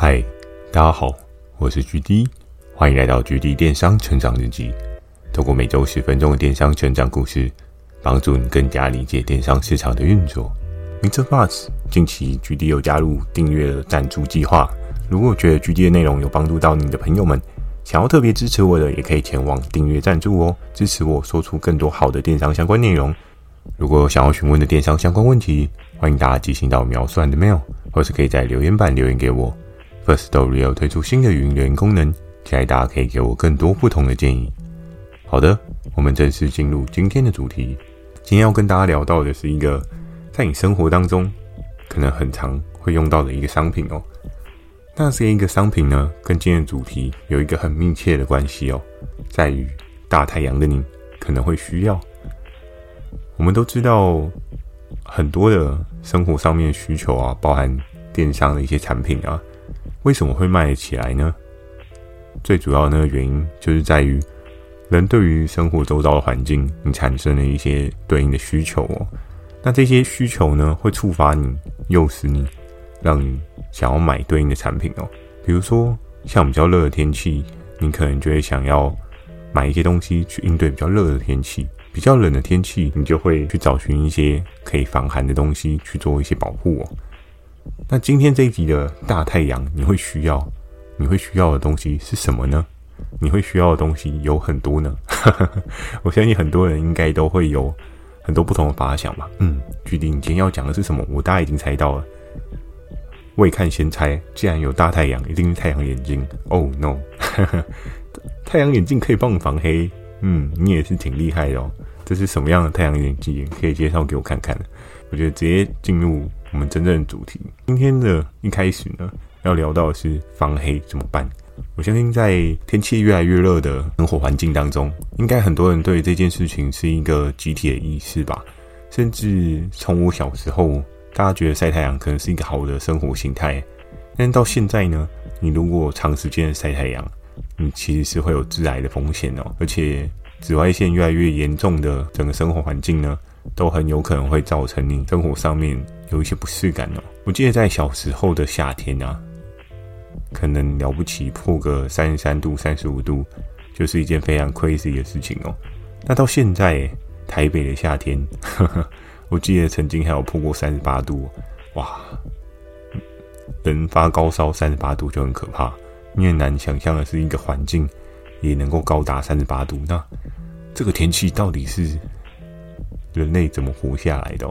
嗨，大家好，我是 GD，欢迎来到 GD 电商成长日记。透过每周十分钟的电商成长故事，帮助你更加理解电商市场的运作。Mr. Buzz，近期 GD 又加入订阅了赞助计划。如果觉得 GD 的内容有帮助到你的朋友们，想要特别支持我的，也可以前往订阅赞助哦，支持我说出更多好的电商相关内容。如果有想要询问的电商相关问题，欢迎大家寄信到描述栏的 mail，或是可以在留言板留言给我。Firstory 有推出新的语音留言功能，期待大家可以给我更多不同的建议。好的，我们正式进入今天的主题。今天要跟大家聊到的是一个在你生活当中可能很常会用到的一个商品哦。那这一个商品呢，跟今天的主题有一个很密切的关系哦，在于大太阳的你可能会需要。我们都知道很多的生活上面的需求啊，包含电商的一些产品啊。为什么会卖得起来呢？最主要的那个原因就是在于人对于生活周遭的环境，你产生了一些对应的需求哦。那这些需求呢，会触发你，诱使你，让你想要买对应的产品哦。比如说，像比较热的天气，你可能就会想要买一些东西去应对比较热的天气；比较冷的天气，你就会去找寻一些可以防寒的东西去做一些保护哦。那今天这一集的大太阳，你会需要，你会需要的东西是什么呢？你会需要的东西有很多呢。我相信很多人应该都会有很多不同的发想吧。嗯，具体你今天要讲的是什么？我大概已经猜到了。未看先猜，既然有大太阳，一定是太阳眼镜。Oh no，太阳眼镜可以帮你防黑。嗯，你也是挺厉害的哦。这是什么样的太阳眼镜？可以介绍给我看看。我觉得直接进入。我们真正的主题，今天的一开始呢，要聊到的是防黑怎么办？我相信在天气越来越热的生活环境当中，应该很多人对这件事情是一个集体的意识吧。甚至从我小时候，大家觉得晒太阳可能是一个好的生活形态，但到现在呢，你如果长时间的晒太阳，你其实是会有致癌的风险哦。而且紫外线越来越严重的整个生活环境呢，都很有可能会造成你生活上面有一些不适感哦。我记得在小时候的夏天啊，可能了不起破个三十三度、三十五度，就是一件非常 crazy 的事情哦。那到现在台北的夏天，呵呵，我记得曾经还有破过三十八度，哇！人发高烧三十八度就很可怕，你很难想象的是一个环境也能够高达三十八度。那这个天气到底是？人类怎么活下来的？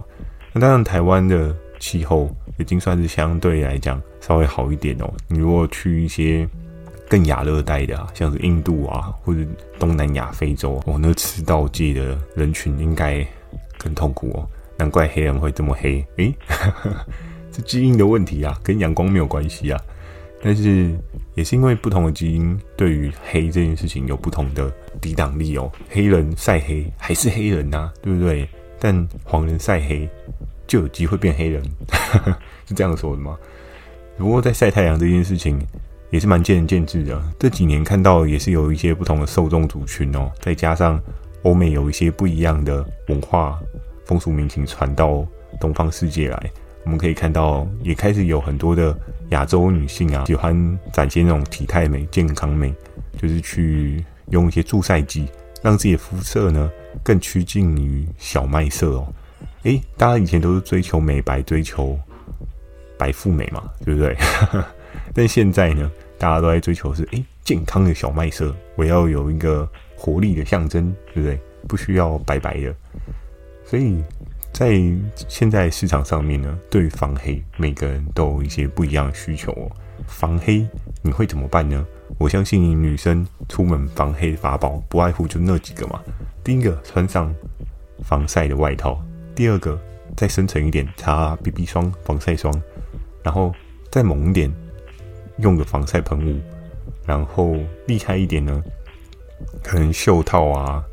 那当然，台湾的气候已经算是相对来讲稍微好一点哦。你如果去一些更亚热带的啊，像是印度啊，或者东南亚、非洲哦，那赤道界的人群应该更痛苦哦。难怪黑人会这么黑，诶，是基因的问题啊，跟阳光没有关系啊。但是也是因为不同的基因对于黑这件事情有不同的抵挡力哦。黑人晒黑还是黑人呐，对不对？但黄人晒黑就有机会变黑人，是这样说的吗？不过在晒太阳这件事情也是蛮见仁见智的。这几年看到也是有一些不同的受众族群哦，再加上欧美有一些不一样的文化风俗民情传到东方世界来，我们可以看到也开始有很多的亚洲女性啊，喜欢展现那种体态美、健康美，就是去用一些助晒剂，让自己的肤色呢。更趋近于小麦色哦，诶，大家以前都是追求美白、追求白富美嘛，对不对？但现在呢，大家都在追求是诶健康的小麦色，我要有一个活力的象征，对不对？不需要白白的。所以在现在市场上面呢，对防黑，每个人都有一些不一样的需求哦。防黑你会怎么办呢？我相信女生出门防黑法宝，不外乎就那几个嘛。第一个，穿上防晒的外套；第二个，再深层一点，擦 BB 霜、防晒霜；然后再猛一点，用个防晒喷雾；然后厉害一点呢，可能袖套啊，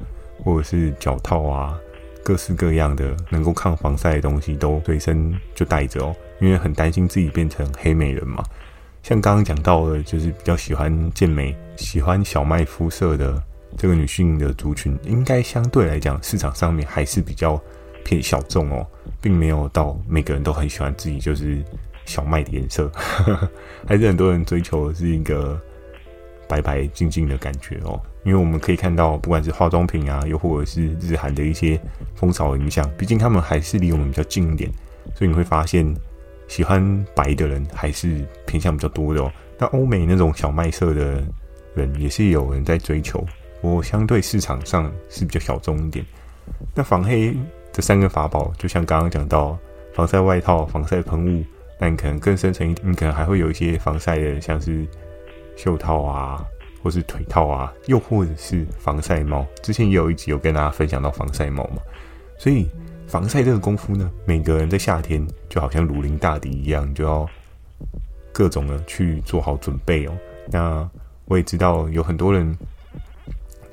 或者是脚套啊，各式各样的能够抗防晒的东西都随身就带着哦，因为很担心自己变成黑美人嘛。像刚刚讲到的，就是比较喜欢健美、喜欢小麦肤色的。这个女性的族群应该相对来讲，市场上面还是比较偏小众哦，并没有到每个人都很喜欢自己就是小麦的颜色，还是很多人追求的是一个白白净净的感觉哦。因为我们可以看到，不管是化妆品啊，又或者是日韩的一些风潮影响，毕竟他们还是离我们比较近一点，所以你会发现喜欢白的人还是偏向比较多的哦。那欧美那种小麦色的人也是有人在追求，不过相对市场上是比较小众一点。那防黑这三个法宝，就像刚刚讲到防晒外套、防晒喷雾，那你可能更深层一点，你可能还会有一些防晒的，像是袖套啊，或是腿套啊，又或者是防晒帽。之前也有一集有跟大家分享到防晒帽嘛，所以防晒这个功夫呢，每个人在夏天就好像如临大敌一样，就要。各种的去做好准备哦。那我也知道有很多人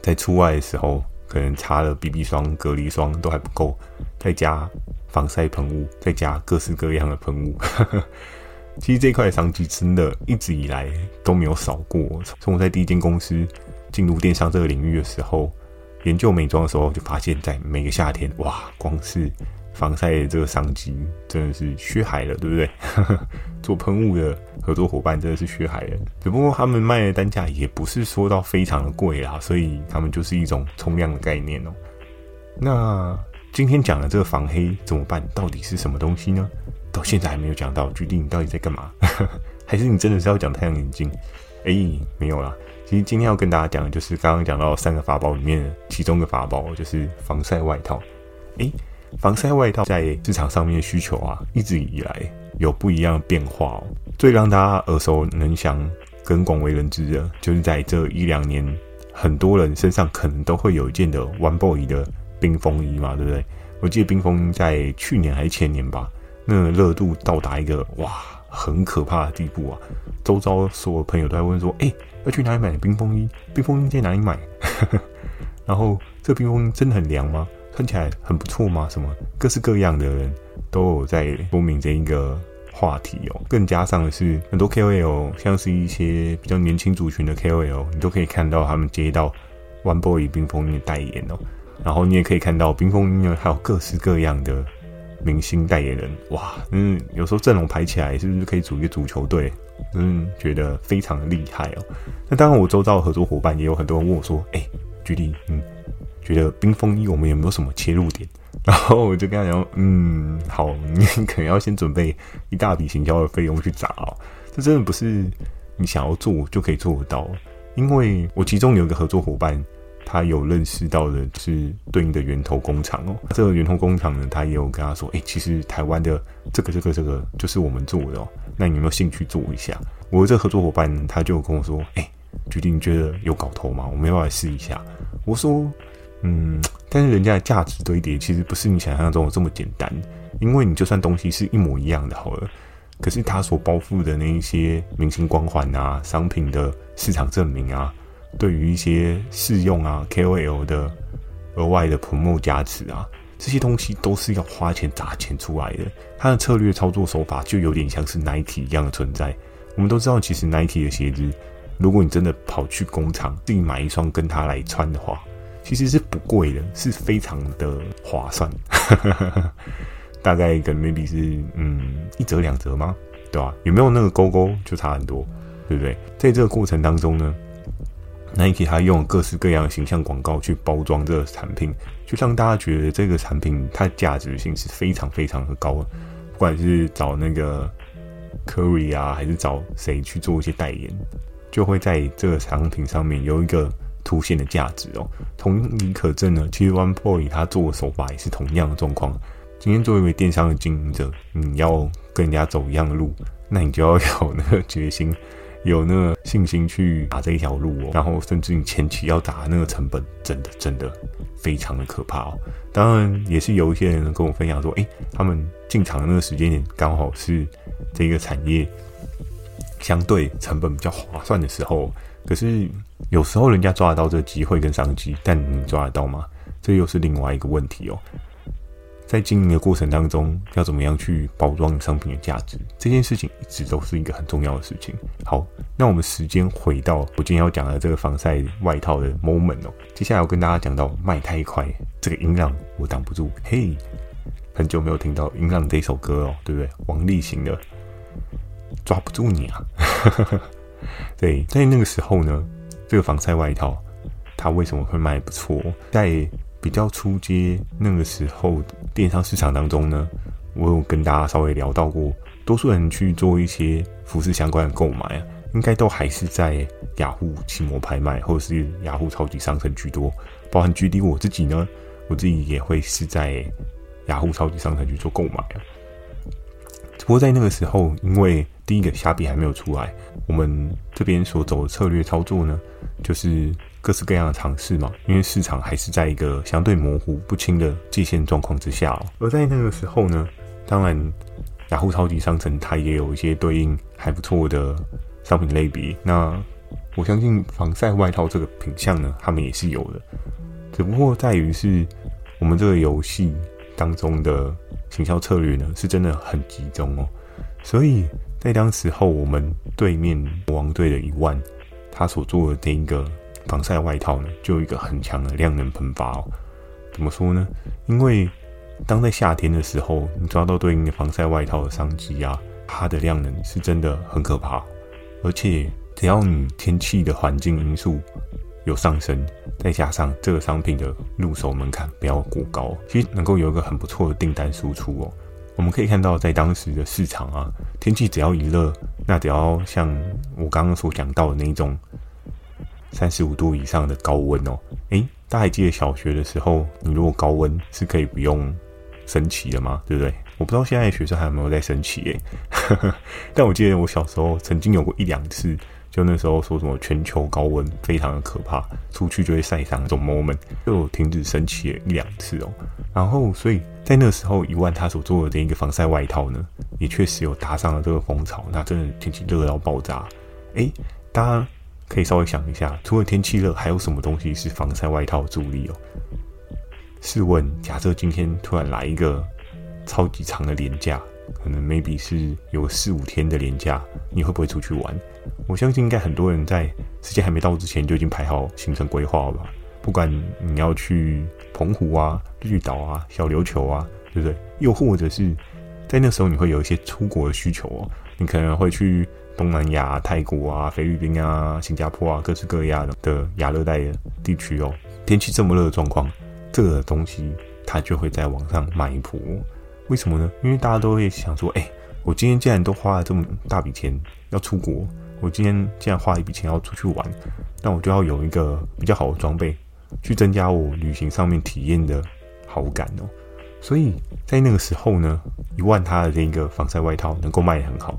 在出外的时候，可能擦了 BB 霜、隔离霜都还不够，再加防晒喷雾，再加各式各样的喷雾。其实这块商机真的一直以来都没有少过。从我在第一间公司进入电商这个领域的时候，研究美妆的时候，就发现，在每个夏天，哇，光是防晒这个商机真的是血海了，对不对？做喷雾的合作伙伴真的是血海了，只不过他们卖的单价也不是说到非常的贵啦，所以他们就是一种冲量的概念哦。那今天讲的这个防黑怎么办？到底是什么东西呢？到现在还没有讲到，决定你到底在干嘛？还是你真的是要讲太阳眼镜？哎、没有啦。其实今天要跟大家讲的就是刚刚讲到三个法宝里面其中一个法宝，就是防晒外套。哎、防晒外套在市场上面的需求啊，一直以来有不一样的变化哦。最让大家耳熟能详、跟广为人知的，就是在这一两年，很多人身上可能都会有一件的 One Boy 的冰风衣嘛，对不对？我记得冰风衣在去年还是前年吧，那热度到达一个哇，很可怕的地步啊！周遭所有朋友都在问说：“哎，要去哪里买冰风衣？冰风衣在哪里买？” 然后这冰风衣真的很凉吗？看起来很不错吗？什么各式各样的人都有在说明这一个话题哦。更加上的是，很多 KOL，像是一些比较年轻族群的 KOL，你都可以看到他们接到 One Boy 冰封的代言哦。然后你也可以看到冰风衣呢，还有各式各样的明星代言人。哇，嗯，有时候阵容排起来，是不是可以组一个足球队？嗯，觉得非常的厉害哦。那当然，我周遭的合作伙伴也有很多人问我说：“哎，举例，嗯。”觉得冰风衣我们有没有什么切入点？然后我就跟他讲，嗯，好，你可能要先准备一大笔行销的费用去砸哦。这真的不是你想要做就可以做得到，因为我其中有一个合作伙伴，他有认识到的是对应的源头工厂哦。这个源头工厂呢，他也有跟他说，哎，其实台湾的这个这个这个就是我们做的哦。那你有没有兴趣做一下？我的这合作伙伴他就跟我说，哎，决定觉得有搞头吗？我们要不要来试一下？我说。嗯，但是人家的价值堆叠其实不是你想象中的这么简单，因为你就算东西是一模一样的好了，可是它所包覆的那一些明星光环啊、商品的市场证明啊，对于一些试用啊、KOL 的额外的 promo 加持啊，这些东西都是要花钱砸钱出来的。它的策略操作手法就有点像是 Nike 一样的存在。我们都知道，其实 Nike 的鞋子，如果你真的跑去工厂自己买一双跟它来穿的话，其实是不贵的，是非常的划算，大概跟 maybe 是嗯一折两折吗？对吧？有没有那个勾勾就差很多，对不对？在这个过程当中呢，Nike 它用各式各样的形象广告去包装这个产品，就让大家觉得这个产品它的价值性是非常非常的高的。不管是找那个 Curry 啊，还是找谁去做一些代言，就会在这个产品上面有一个。凸显的价值哦，同理可证呢。其实 One Boy 他做的手法也是同样的状况。今天作为一位电商的经营者，你要跟人家走一样的路，那你就要有那个决心，有那个信心去打这一条路哦。然后，甚至你前期要打那个成本，真的真的非常的可怕哦。当然，也是有一些人跟我分享说，诶，他们进场的那个时间点刚好是这个产业相对成本比较划算的时候。可是有时候人家抓得到这个机会跟商机，但你抓得到吗？这又是另外一个问题哦。在经营的过程当中，要怎么样去包装商品的价值，这件事情一直都是一个很重要的事情。好，那我们时间回到我今天要讲的这个防晒外套的 moment 哦。接下来我跟大家讲到卖太快，这个音浪我挡不住。嘿，很久没有听到音浪这首歌哦，对不对？王力行的。抓不住你啊。对，在那个时候呢，这个防晒外套它为什么会卖不错？在比较初阶那个时候电商市场当中呢，我有跟大家稍微聊到过，多数人去做一些服饰相关的购买啊，应该都还是在雅虎奇摩拍卖或者是雅虎超级商城居多，包含 GD 我自己呢，我自己也会是在雅虎超级商城去做购买啊。只不过在那个时候，因为第一个虾皮还没有出来，我们这边所走的策略操作呢，就是。各式各样的尝试嘛，因为市场还是在一个相对模糊不清的界限状况之下哦。而在那个时候呢，当然雅虎超级商城它也有一些对应还不错的商品类别。那我相信防晒外套这个品项呢，他们也是有的，只不过在于是我们这个游戏当中的行销策略呢，是真的很集中哦。所以在当时候，我们对面魔王队的一万，他所做的这一个。防晒外套呢，就有一个很强的量能喷发哦。怎么说呢？因为当在夏天的时候，你抓到对应的防晒外套的商机啊，它的量能是真的很可怕。而且只要你天气的环境因素有上升，再加上这个商品的入手门槛不要过高，其实能够有一个很不错的订单输出哦。我们可以看到，在当时的市场啊，天气只要一热，那只要像我刚刚所讲到的那一种。三十五度以上的高温哦，诶，大家还记得小学的时候，你如果高温是可以不用升旗的吗？对不对？我不知道现在的学生还有没有在升旗诶，但我记得我小时候曾经有过一两次，就那时候说什么全球高温非常的可怕，出去就会晒伤这种 moment，就停止升旗了一两次哦。然后，所以在那时候，一万他所做的这一个防晒外套呢，也确实有搭上了这个风潮。那真的天气热到爆炸，诶，大家。可以稍微想一下，除了天气热，还有什么东西是防晒外套助力哦？试问，假设今天突然来一个超级长的连假，可能 maybe 是有四五天的连假，你会不会出去玩？我相信应该很多人在时间还没到之前就已经排好行程规划了吧？不管你要去澎湖啊、绿岛啊、小琉球啊，对不对？又或者是在那时候你会有一些出国的需求哦，你可能会去。东南亚、泰国啊、菲律宾啊、新加坡啊，各式各样的亚热带的地区哦，天气这么热的状况，这个东西它就会在网上卖一波。为什么呢？因为大家都会想说，哎，我今天既然都花了这么大笔钱要出国，我今天既然花一笔钱要出去玩，那我就要有一个比较好的装备，去增加我旅行上面体验的好感哦。所以在那个时候呢，一万它的这个防晒外套能够卖得很好。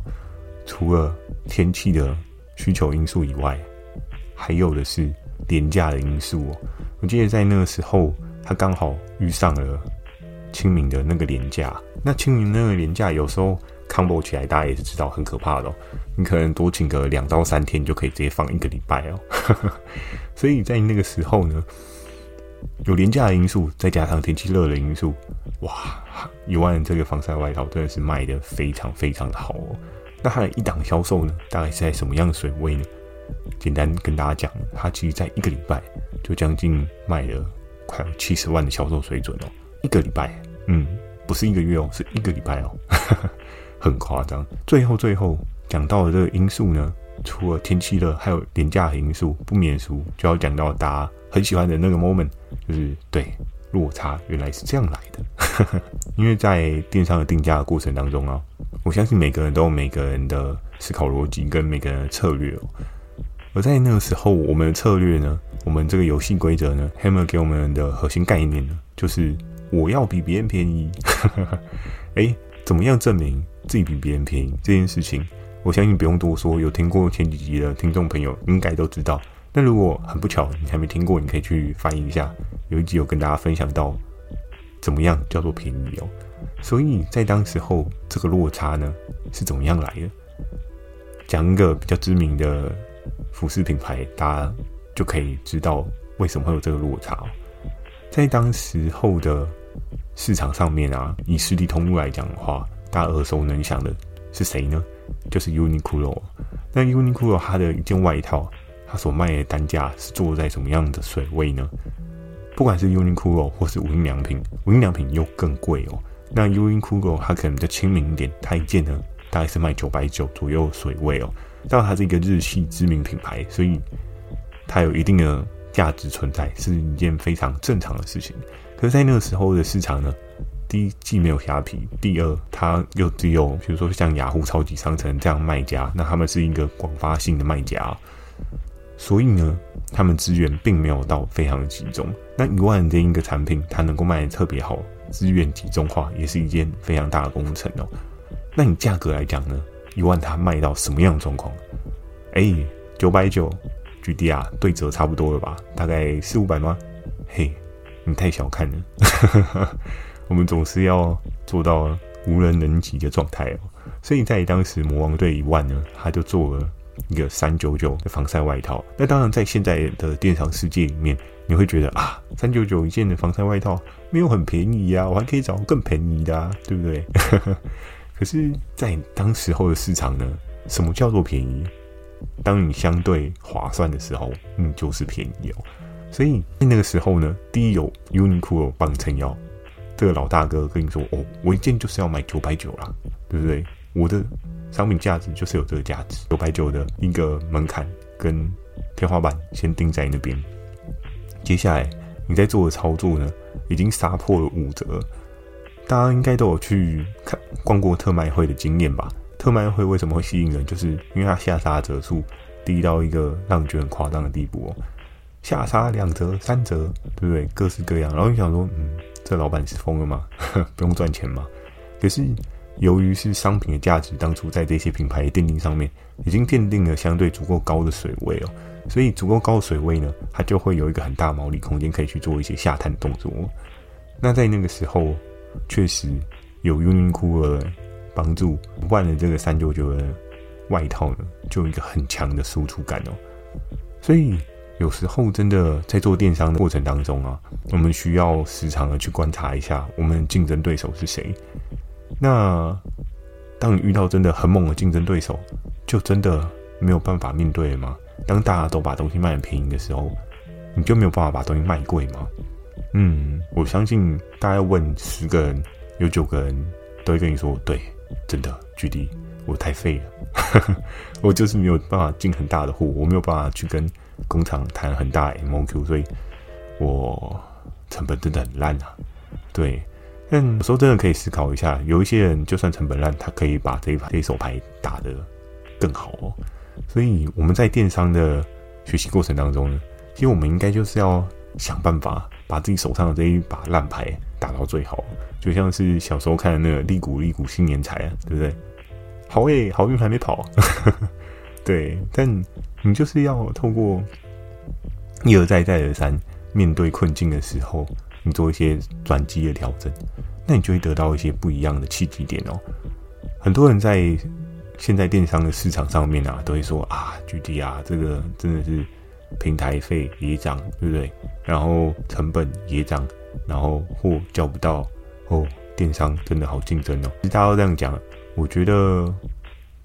除了天气的需求因素以外，还有的是廉价的因素哦。我记得在那个时候，他刚好遇上了清明的那个连假。那清明那个连假，有时候 combo 起来，大家也是知道很可怕的哦。你可能多请个两到三天，就可以直接放一个礼拜哦。所以在那个时候呢，有廉价的因素，再加上天气热的因素，哇，一万这个防晒外套真的是卖得非常非常的好哦。那它的一档销售呢，大概是在什么样的水位呢？简单跟大家讲，它其实在一个礼拜就将近卖了快有七十万的销售水准哦。一个礼拜，嗯，不是一个月哦，是一个礼拜哦，很夸张。最后最后讲到的这个因素呢，除了天气热，还有廉价的因素，不免俗就要讲到大家很喜欢的那个 moment，就是对落差原来是这样来的。因为在电商的定价的过程当中啊。我相信每个人都有每个人的思考逻辑跟每个人的策略哦。而在那个时候，我们的策略呢，我们这个游戏规则呢，Hammer 给我们的核心概念呢，就是我要比别人便宜。诶，怎么样证明自己比别人便宜这件事情？我相信不用多说，有听过前几集的听众朋友应该都知道。那如果很不巧你还没听过，你可以去翻译一下，有一集有跟大家分享到怎么样叫做便宜哦。所以在当时候，这个落差呢是怎么样来的？讲一个比较知名的服饰品牌，大家就可以知道为什么会有这个落差。在当时候的市场上面啊，以实体通路来讲的话，大家耳熟能详的是谁呢？就是 Uniqlo。那 Uniqlo 它的一件外套，它所卖的单价是做在什么样的水位呢？不管是 Uniqlo 或是无印良品，无印良品又更贵哦。那 Uniqlo 它可能比较亲民一点，它一件呢大概是卖九百九左右水位哦。当然，它是一个日系知名品牌，所以它有一定的价值存在，是一件非常正常的事情。可是，在那个时候的市场呢，第一既没有虾皮，第二它又只有比如说像雅虎超级商城这样卖家，那他们是一个广发性的卖家，所以呢，他们资源并没有到非常集中。那一万这一个产品，它能够卖得特别好，资源集中化也是一件非常大的工程哦。那你价格来讲呢？一万它卖到什么样的状况？哎，九百九，GD 啊，对折差不多了吧？大概四五百吗？嘿，你太小看了。我们总是要做到无人能及的状态哦。所以在当时魔王队一万呢，他就做了一个三九九的防晒外套。那当然，在现在的电商世界里面，你会觉得啊，三九九一件的防晒外套没有很便宜呀，我还可以找更便宜的啊，对不对？可是，在当时候的市场呢，什么叫做便宜？当你相对划算的时候，嗯，就是便宜哦。所以在那个时候呢，第一有 Uniqlo 帮你撑腰，这个老大哥跟你说：“哦，我一件就是要买九百九啦，对不对？我的商品价值就是有这个价值，九百九的一个门槛跟天花板先定在那边。接下来你在做的操作呢，已经杀破了五折。”大家应该都有去看逛过特卖会的经验吧？特卖会为什么会吸引人？就是因为它下杀折数低到一个让你觉得很夸张的地步哦，下杀两折、三折，对不对？各式各样。然后你想说，嗯，这老板是疯了吗？不用赚钱吗？可是由于是商品的价值，当初在这些品牌的奠定上面，已经奠定了相对足够高的水位哦，所以足够高的水位呢，它就会有一个很大毛利空间，可以去做一些下探动作。那在那个时候。确实有 Uniqlo 的帮助，换了这个三九九的外套呢，就有一个很强的输出感哦。所以有时候真的在做电商的过程当中啊，我们需要时常的去观察一下我们竞争对手是谁。那当你遇到真的很猛的竞争对手，就真的没有办法面对吗？当大家都把东西卖很便宜的时候，你就没有办法把东西卖贵吗？嗯，我相信大概问十个人，有九个人都会跟你说，对，真的，GD，我太废了，我就是没有办法进很大的货，我没有办法去跟工厂谈很大 MOQ，所以我成本真的很烂啊。对，但有时候真的可以思考一下，有一些人就算成本烂，他可以把这一这一手牌打得更好哦。所以我们在电商的学习过程当中呢，其实我们应该就是要想办法。把自己手上的这一把烂牌打到最好，就像是小时候看的那个“利股利股新年财”啊，对不对？好诶，好运还没跑，对。但你就是要透过一而再、再而三面对困境的时候，你做一些转机的调整，那你就会得到一些不一样的契机点哦。很多人在现在电商的市场上面啊，都会说啊，GD 啊，这个真的是。平台费也涨，对不对？然后成本也涨，然后货叫不到，哦，电商真的好竞争哦。其实大家都这样讲，我觉得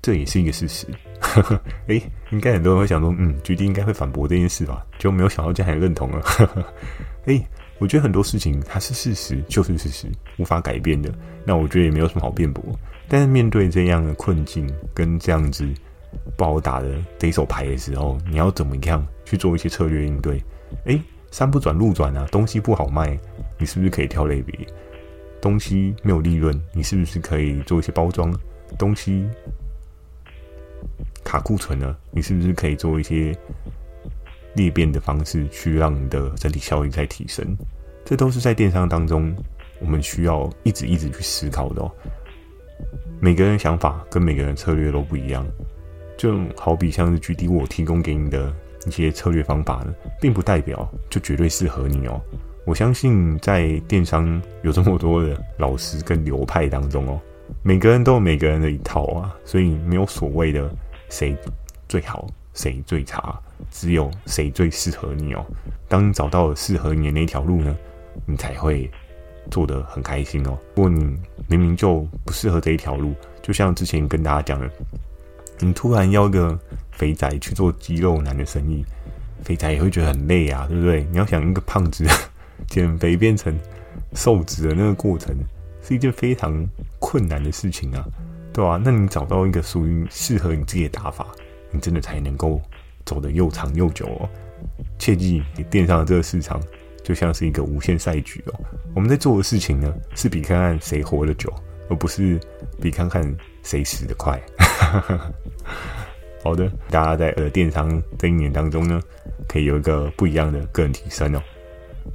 这也是一个事实。呵 呵诶，应该很多人会想说，嗯局地应该会反驳这件事吧？就没有想到这样还认同了。呵 呵诶，我觉得很多事情它是事实，就是事实，无法改变的。那我觉得也没有什么好辩驳。但是面对这样的困境跟这样子。不好打的这一手牌的时候，你要怎么样去做一些策略应对？诶，山不转路转啊，东西不好卖，你是不是可以挑类别？东西没有利润，你是不是可以做一些包装？东西卡库存呢，你是不是可以做一些裂变的方式，去让你的整体效益再提升？这都是在电商当中我们需要一直一直去思考的哦。每个人想法跟每个人策略都不一样。就好比像是 GD 我提供给你的一些策略方法呢，并不代表就绝对适合你哦。我相信在电商有这么多的老师跟流派当中哦，每个人都有每个人的一套啊，所以没有所谓的谁最好谁最差，只有谁最适合你哦。当你找到了适合你的那条路呢，你才会做得很开心哦。如果你明明就不适合这一条路，就像之前跟大家讲的。你突然要个肥仔去做肌肉男的生意，肥仔也会觉得很累啊，对不对？你要想一个胖子减肥变成瘦子的那个过程，是一件非常困难的事情啊。对啊，那你找到一个属于适合你自己的打法，你真的才能够走得又长又久哦。切记，你电商的这个市场就像是一个无限赛局哦。我们在做的事情呢，是比看看谁活得久，而不是比看看谁死得快。好的，大家在呃电商这一年当中呢，可以有一个不一样的个人提升哦。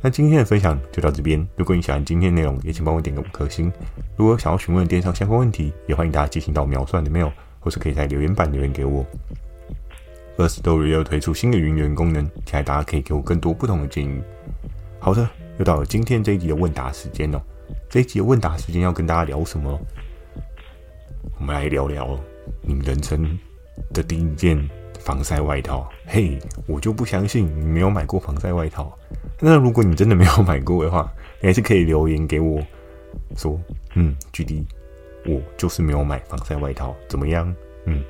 那今天的分享就到这边。如果你喜欢今天内容，也请帮我点个五颗星。如果想要询问电商相关问题，也欢迎大家寄信到描算的 mail，或是可以在留言板留言给我。Firstory 又推出新的云留言功能，期待大家可以给我更多不同的建议。好的，又到了今天这一集的问答时间哦。这一集的问答时间要跟大家聊什么？我们来聊聊你人生的第一件防晒外套。嘿，我就不相信你没有买过防晒外套。那如果你真的没有买过的话，你还是可以留言给我，说，嗯，GD，我就是没有买防晒外套，怎么样？嗯。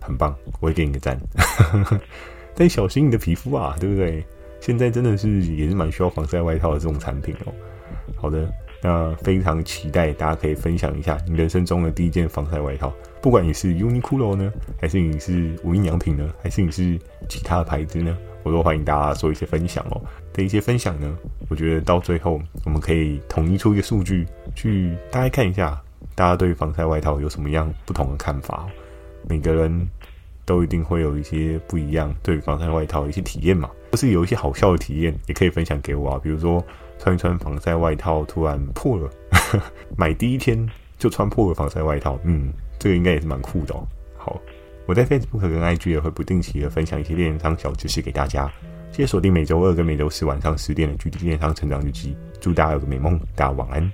很棒，我会给你个赞。但小心你的皮肤啊，对不对？现在真的是也是蛮需要防晒外套的这种产品哦。好的，那非常期待大家可以分享一下你人生中的第一件防晒外套，不管你是 Uniqlo 呢，还是你是无印良品呢，还是你是其他的牌子呢，我都欢迎大家做一些分享哦。的一些分享呢，我觉得到最后我们可以统一出一个数据，去大概看一下大家对防晒外套有什么样不同的看法。每个人都一定会有一些不一样对防晒外套的一些体验嘛，或是有一些好笑的体验，也可以分享给我啊。比如说穿一穿防晒外套，突然破了。买第一天就穿破了防晒外套，嗯，这个应该也是蛮酷的哦。好，我在 Facebook 跟 IG 也会不定期的分享一些电商小知识给大家。谢谢锁定每周二跟每周四晚上十点的《巨体电商成长日记》，祝大家有个美梦，大家晚安。